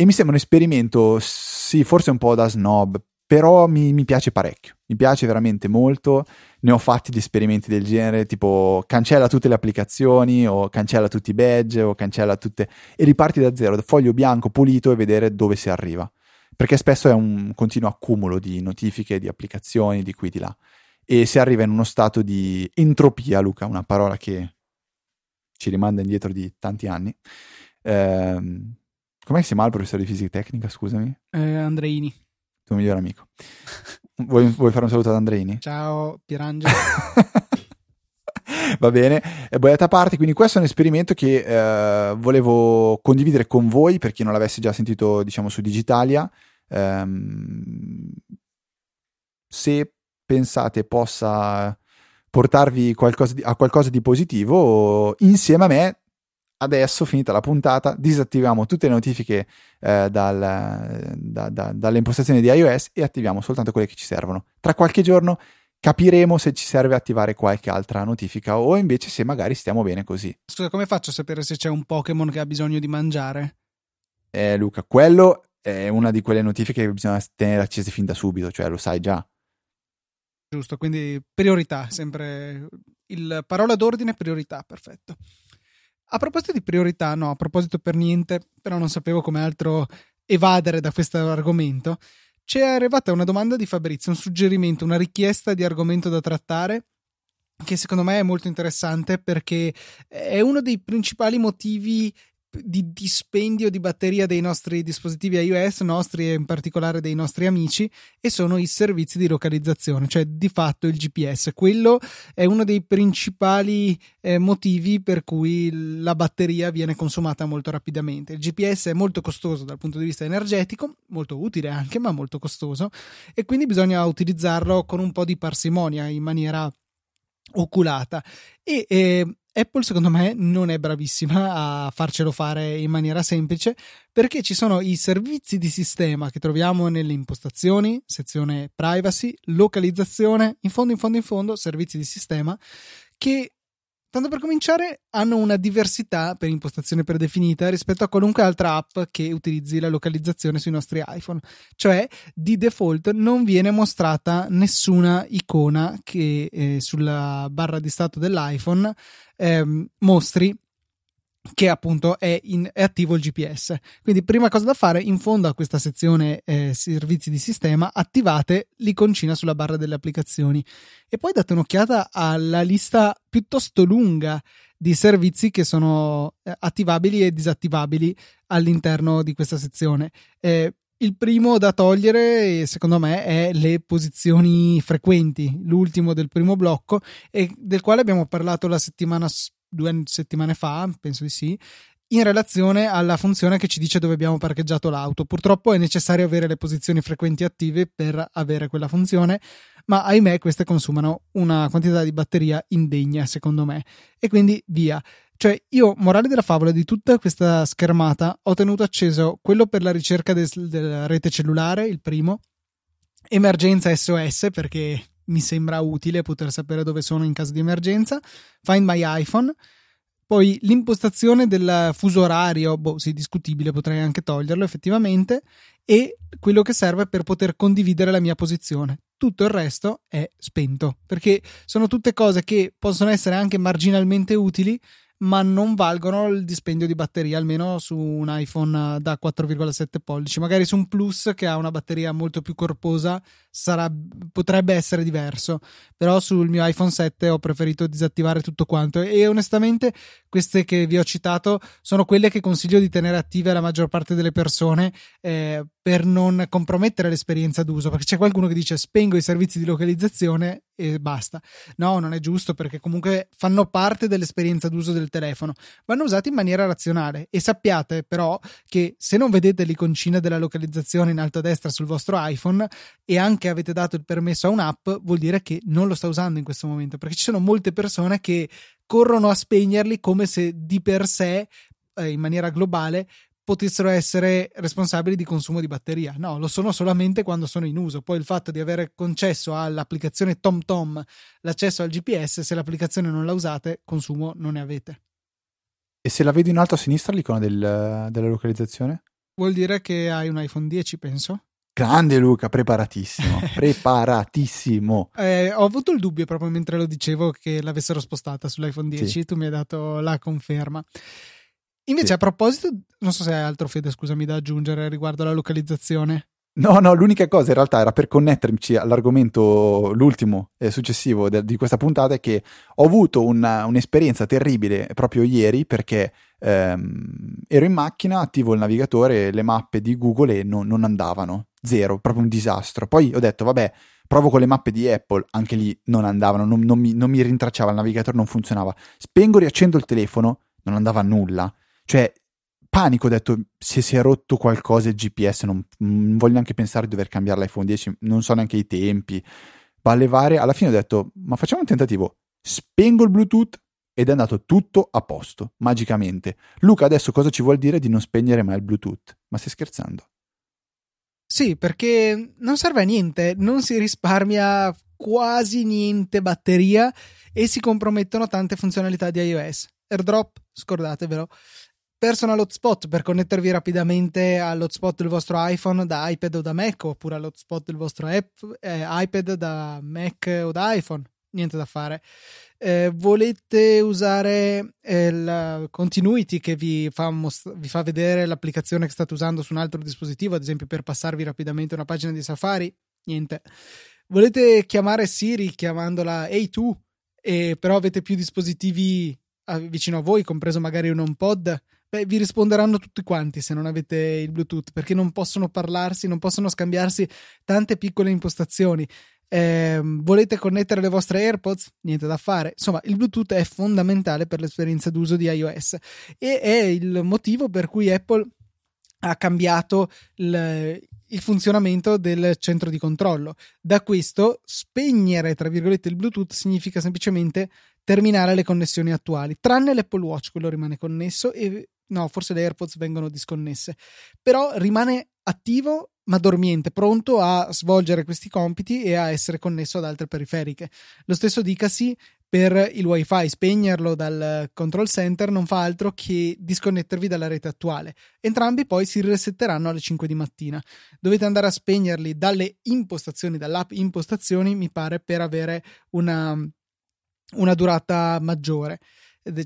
Speaker 2: E mi sembra un esperimento, sì, forse un po' da snob, però mi, mi, piace parecchio, mi piace veramente molto. Ne ho fatti di esperimenti del genere, tipo cancella tutte le applicazioni, o cancella tutti i badge, o cancella tutte. e riparti da zero, da foglio bianco pulito e vedere dove si arriva. Perché spesso è un continuo accumulo di notifiche, di applicazioni, di qui, di là. E si arriva in uno stato di entropia, Luca, una parola che ci rimanda indietro di tanti anni. Ehm, Com'è che si chiama il professore di fisica tecnica, scusami?
Speaker 1: Eh, Andreini.
Speaker 2: Tuo migliore amico. vuoi, vuoi, fare un saluto ad Andreini?
Speaker 1: Ciao, Pirangelo. [LAUGHS]
Speaker 2: Va bene, e boiata a parte, quindi questo è un esperimento che eh, volevo condividere con voi per chi non l'avesse già sentito, diciamo, su Digitalia. Um, se pensate possa portarvi qualcosa di, a qualcosa di positivo, insieme a me adesso, finita la puntata, disattiviamo tutte le notifiche eh, dal, da, da, dalle impostazioni di iOS e attiviamo soltanto quelle che ci servono. Tra qualche giorno capiremo se ci serve attivare qualche altra notifica o invece se magari stiamo bene così.
Speaker 1: Scusa, come faccio a sapere se c'è un Pokémon che ha bisogno di mangiare?
Speaker 2: Eh, Luca, quello è una di quelle notifiche che bisogna tenere accese fin da subito, cioè lo sai già.
Speaker 1: Giusto, quindi priorità, sempre il parola d'ordine priorità, perfetto. A proposito di priorità, no, a proposito per niente, però non sapevo come altro evadere da questo argomento. Ci è arrivata una domanda di Fabrizio, un suggerimento, una richiesta di argomento da trattare che secondo me è molto interessante perché è uno dei principali motivi di dispendio di batteria dei nostri dispositivi iOS, nostri e in particolare dei nostri amici, e sono i servizi di localizzazione, cioè di fatto il GPS. Quello è uno dei principali eh, motivi per cui la batteria viene consumata molto rapidamente. Il GPS è molto costoso dal punto di vista energetico, molto utile anche, ma molto costoso, e quindi bisogna utilizzarlo con un po' di parsimonia in maniera oculata e eh, Apple secondo me non è bravissima a farcelo fare in maniera semplice perché ci sono i servizi di sistema che troviamo nelle impostazioni, sezione privacy, localizzazione, in fondo in fondo in fondo servizi di sistema che Tanto per cominciare, hanno una diversità per impostazione predefinita rispetto a qualunque altra app che utilizzi la localizzazione sui nostri iPhone. Cioè, di default non viene mostrata nessuna icona che eh, sulla barra di stato dell'iPhone eh, mostri che appunto è, in, è, attivo il GPS. Quindi, prima cosa da fare, in fondo a questa sezione eh, servizi di sistema, attivate l'iconcina sulla barra delle applicazioni e poi date un'occhiata alla lista piuttosto lunga di servizi che sono eh, attivabili e disattivabili all'interno di questa sezione. Eh, il primo da togliere, secondo me, è le posizioni frequenti, l'ultimo del primo blocco, del quale abbiamo parlato la settimana scorsa due settimane fa, penso di sì, in relazione alla funzione che ci dice dove abbiamo parcheggiato l'auto. Purtroppo è necessario avere le posizioni frequenti attive per avere quella funzione, ma ahimè queste consumano una quantità di batteria indegna, secondo me. E quindi via. Cioè, io, morale della favola di tutta questa schermata, ho tenuto acceso quello per la ricerca del, della rete cellulare, il primo, emergenza SOS, perché mi sembra utile poter sapere dove sono in caso di emergenza. Find My iPhone. Poi l'impostazione del fuso orario, boh, sì, discutibile, potrei anche toglierlo effettivamente. E quello che serve per poter condividere la mia posizione. Tutto il resto è spento perché sono tutte cose che possono essere anche marginalmente utili, ma non valgono il dispendio di batteria, almeno su un iPhone da 4,7 pollici. Magari su un Plus che ha una batteria molto più corposa sarà, potrebbe essere diverso, però sul mio iPhone 7 ho preferito disattivare tutto quanto e onestamente queste che vi ho citato sono quelle che consiglio di tenere attive alla maggior parte delle persone eh, per non compromettere l'esperienza d'uso, perché c'è qualcuno che dice spengo i servizi di localizzazione e basta. No, non è giusto perché comunque fanno parte dell'esperienza d'uso del telefono, vanno usati in maniera razionale e sappiate però che se non vedete l'iconcina della localizzazione in alto a destra sul vostro iPhone e anche avete dato il permesso a un'app, vuol dire che non lo sta usando in questo momento, perché ci sono molte persone che corrono a spegnerli come se di per sé eh, in maniera globale potessero essere responsabili di consumo di batteria. No, lo sono solamente quando sono in uso. Poi il fatto di avere concesso all'applicazione TomTom l'accesso al GPS, se l'applicazione non la usate, consumo non ne avete.
Speaker 2: E se la vedo in alto a sinistra l'icona del, della localizzazione?
Speaker 1: Vuol dire che hai un iPhone 10, penso.
Speaker 2: Grande Luca, preparatissimo, [LAUGHS] preparatissimo.
Speaker 1: Eh, ho avuto il dubbio proprio mentre lo dicevo che l'avessero spostata sull'iPhone 10, sì. tu mi hai dato la conferma. Invece, sì. a proposito, non so se hai altro Fede, scusami, da aggiungere riguardo alla localizzazione.
Speaker 2: No, no, l'unica cosa in realtà era per connettermi all'argomento, l'ultimo e successivo de- di questa puntata, è che ho avuto una, un'esperienza terribile proprio ieri perché ehm, ero in macchina, attivo il navigatore, le mappe di Google e no, non andavano, zero, proprio un disastro. Poi ho detto, vabbè, provo con le mappe di Apple, anche lì non andavano, non, non, mi, non mi rintracciava, il navigatore non funzionava. Spengo, riaccendo il telefono, non andava nulla. Cioè, panico, ho detto, se si è rotto qualcosa il GPS, non, non voglio neanche pensare di dover cambiare l'iPhone 10, non so neanche i tempi. Va a levare, alla fine ho detto, ma facciamo un tentativo. Spengo il Bluetooth ed è andato tutto a posto, magicamente. Luca, adesso cosa ci vuol dire di non spegnere mai il Bluetooth? Ma stai scherzando?
Speaker 1: Sì, perché non serve a niente, non si risparmia quasi niente batteria e si compromettono tante funzionalità di iOS. AirDrop, scordatevelo. Personal hotspot per connettervi rapidamente all'hotspot del vostro iPhone da iPad o da Mac oppure all'hotspot del vostro app, eh, iPad da Mac o da iPhone. Niente da fare. Eh, volete usare eh, la continuity che vi fa, most- vi fa vedere l'applicazione che state usando su un altro dispositivo, ad esempio per passarvi rapidamente una pagina di Safari? Niente. Volete chiamare Siri chiamandola A2, e però avete più dispositivi vicino a voi, compreso magari un HomePod? Beh, vi risponderanno tutti quanti se non avete il Bluetooth, perché non possono parlarsi, non possono scambiarsi tante piccole impostazioni. Eh, volete connettere le vostre AirPods? Niente da fare. Insomma, il Bluetooth è fondamentale per l'esperienza d'uso di iOS e è il motivo per cui Apple ha cambiato il, il funzionamento del centro di controllo. Da questo, spegnere, tra virgolette, il Bluetooth significa semplicemente terminare le connessioni attuali, tranne l'Apple Watch, quello rimane connesso e no, forse le AirPods vengono disconnesse, però rimane attivo ma dormiente, pronto a svolgere questi compiti e a essere connesso ad altre periferiche. Lo stesso dicasi per il wifi, spegnerlo dal control center non fa altro che disconnettervi dalla rete attuale. Entrambi poi si resetteranno alle 5 di mattina. Dovete andare a spegnerli dalle impostazioni, dall'app impostazioni, mi pare, per avere una, una durata maggiore,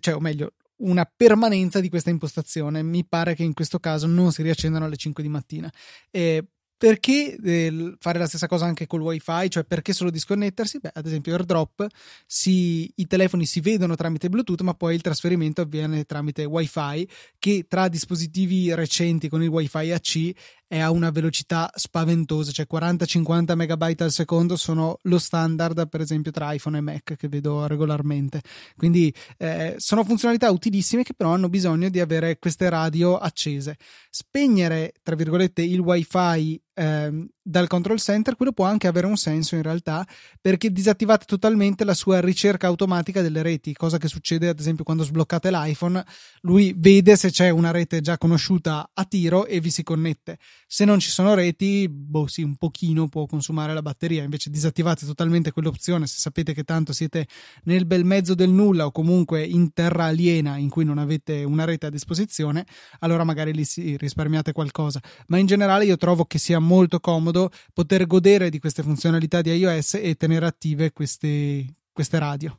Speaker 1: cioè o meglio una permanenza di questa impostazione. Mi pare che in questo caso non si riaccendano alle 5 di mattina. E perché eh, fare la stessa cosa anche col wifi? Cioè, perché solo disconnettersi? Beh, ad esempio, AirDrop, si, i telefoni si vedono tramite Bluetooth, ma poi il trasferimento avviene tramite wifi, che tra dispositivi recenti con il wifi AC è a una velocità spaventosa, cioè 40-50 megabyte al secondo sono lo standard per esempio tra iPhone e Mac che vedo regolarmente. Quindi eh, sono funzionalità utilissime che però hanno bisogno di avere queste radio accese. Spegnere, tra virgolette, il wifi eh, dal control center, quello può anche avere un senso in realtà perché disattivate totalmente la sua ricerca automatica delle reti, cosa che succede ad esempio quando sbloccate l'iPhone, lui vede se c'è una rete già conosciuta a tiro e vi si connette. Se non ci sono reti, boh sì, un pochino può consumare la batteria, invece disattivate totalmente quell'opzione se sapete che tanto siete nel bel mezzo del nulla o comunque in terra aliena in cui non avete una rete a disposizione, allora magari lì si risparmiate qualcosa, ma in generale io trovo che sia molto comodo poter godere di queste funzionalità di iOS e tenere attive queste, queste radio.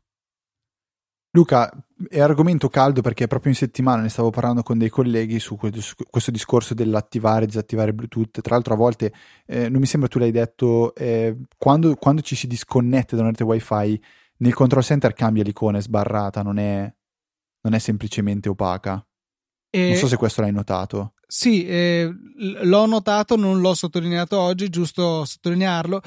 Speaker 2: Luca, è argomento caldo perché proprio in settimana ne stavo parlando con dei colleghi su questo discorso dell'attivare e disattivare Bluetooth. Tra l'altro, a volte eh, non mi sembra tu l'hai detto, eh, quando, quando, ci si disconnette da una rete WiFi, nel control center cambia l'icona, è sbarrata, non è, non è semplicemente opaca. E... Non so se questo l'hai notato.
Speaker 1: Sì, eh, l'ho notato, non l'ho sottolineato oggi, giusto sottolinearlo.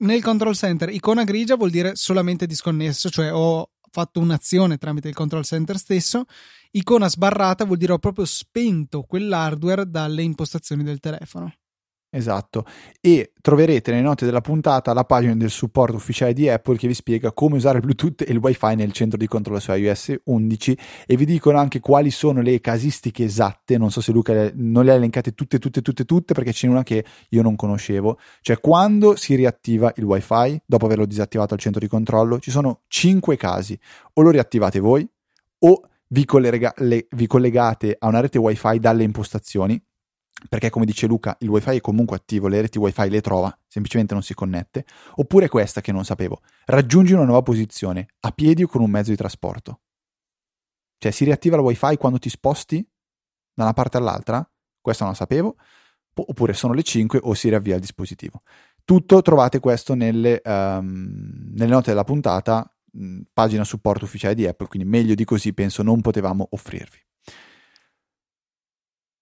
Speaker 1: Nel control center, icona grigia vuol dire solamente disconnesso, cioè ho fatto un'azione tramite il control center stesso. Icona sbarrata vuol dire ho proprio spento quell'hardware dalle impostazioni del telefono.
Speaker 2: Esatto, e troverete nelle note della puntata la pagina del supporto ufficiale di Apple che vi spiega come usare il Bluetooth e il WiFi nel centro di controllo su iOS 11 e vi dicono anche quali sono le casistiche esatte, non so se Luca non le ha elencate tutte, tutte, tutte, tutte perché c'è una che io non conoscevo, cioè quando si riattiva il WiFi dopo averlo disattivato al centro di controllo ci sono 5 casi, o lo riattivate voi o vi, collega- le- vi collegate a una rete WiFi dalle impostazioni perché come dice Luca il wifi è comunque attivo, le reti wifi le trova, semplicemente non si connette, oppure questa che non sapevo, raggiungi una nuova posizione, a piedi o con un mezzo di trasporto. Cioè si riattiva il wifi quando ti sposti da una parte all'altra, questo non lo sapevo, oppure sono le 5 o si riavvia il dispositivo. Tutto trovate questo nelle, um, nelle note della puntata, mh, pagina supporto ufficiale di Apple, quindi meglio di così penso non potevamo offrirvi.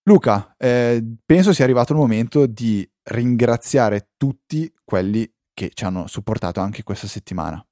Speaker 2: Luca, eh, penso sia arrivato il momento di ringraziare tutti quelli che ci hanno supportato anche questa settimana.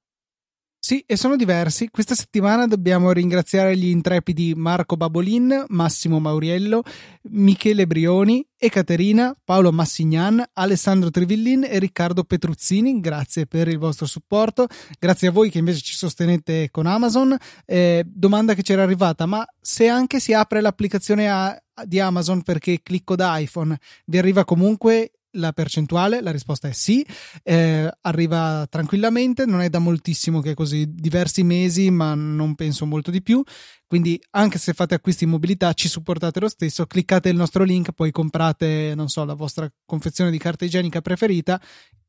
Speaker 1: Sì, e sono diversi. Questa settimana dobbiamo ringraziare gli intrepidi Marco Babolin, Massimo Mauriello, Michele Brioni, Ekaterina, Paolo Massignan, Alessandro Trivillin e Riccardo Petruzzini. Grazie per il vostro supporto. Grazie a voi che invece ci sostenete con Amazon. Eh, domanda che c'era arrivata, ma se anche si apre l'applicazione a, di Amazon perché clicco da iPhone, vi arriva comunque la percentuale? La risposta è sì, eh, arriva tranquillamente, non è da moltissimo che è così, diversi mesi, ma non penso molto di più. Quindi anche se fate acquisti in mobilità ci supportate lo stesso, cliccate il nostro link, poi comprate, non so, la vostra confezione di carta igienica preferita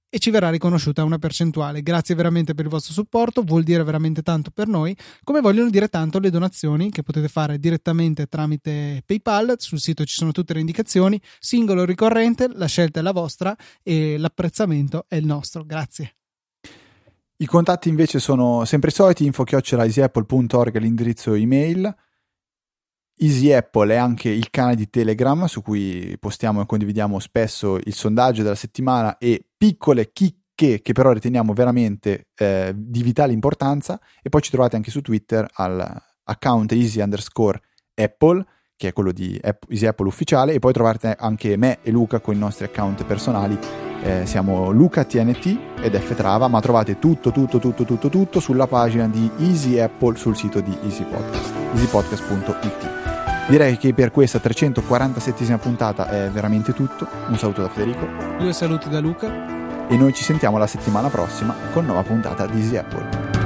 Speaker 1: e ci verrà riconosciuta una percentuale. Grazie veramente per il vostro supporto, vuol dire veramente tanto per noi, come vogliono dire tanto le donazioni che potete fare direttamente tramite PayPal, sul sito ci sono tutte le indicazioni, singolo ricorrente, la scelta è la vostra e l'apprezzamento è il nostro. Grazie.
Speaker 2: I contatti invece sono sempre soliti, info-easyapple.org l'indirizzo email, Easy Apple è anche il canale di Telegram su cui postiamo e condividiamo spesso il sondaggio della settimana e piccole chicche che però riteniamo veramente eh, di vitale importanza. E poi ci trovate anche su Twitter all'account easy underscore Apple che è quello di Easy Apple ufficiale. E poi trovate anche me e Luca con i nostri account personali eh, siamo Luca TNT ed F Trava ma trovate tutto tutto tutto tutto tutto sulla pagina di Easy Apple sul sito di Easy Podcast easypodcast.it Direi che per questa 347esima puntata è veramente tutto. Un saluto da Federico.
Speaker 1: Due saluti da Luca.
Speaker 2: E noi ci sentiamo la settimana prossima con nuova puntata di Easy Apple.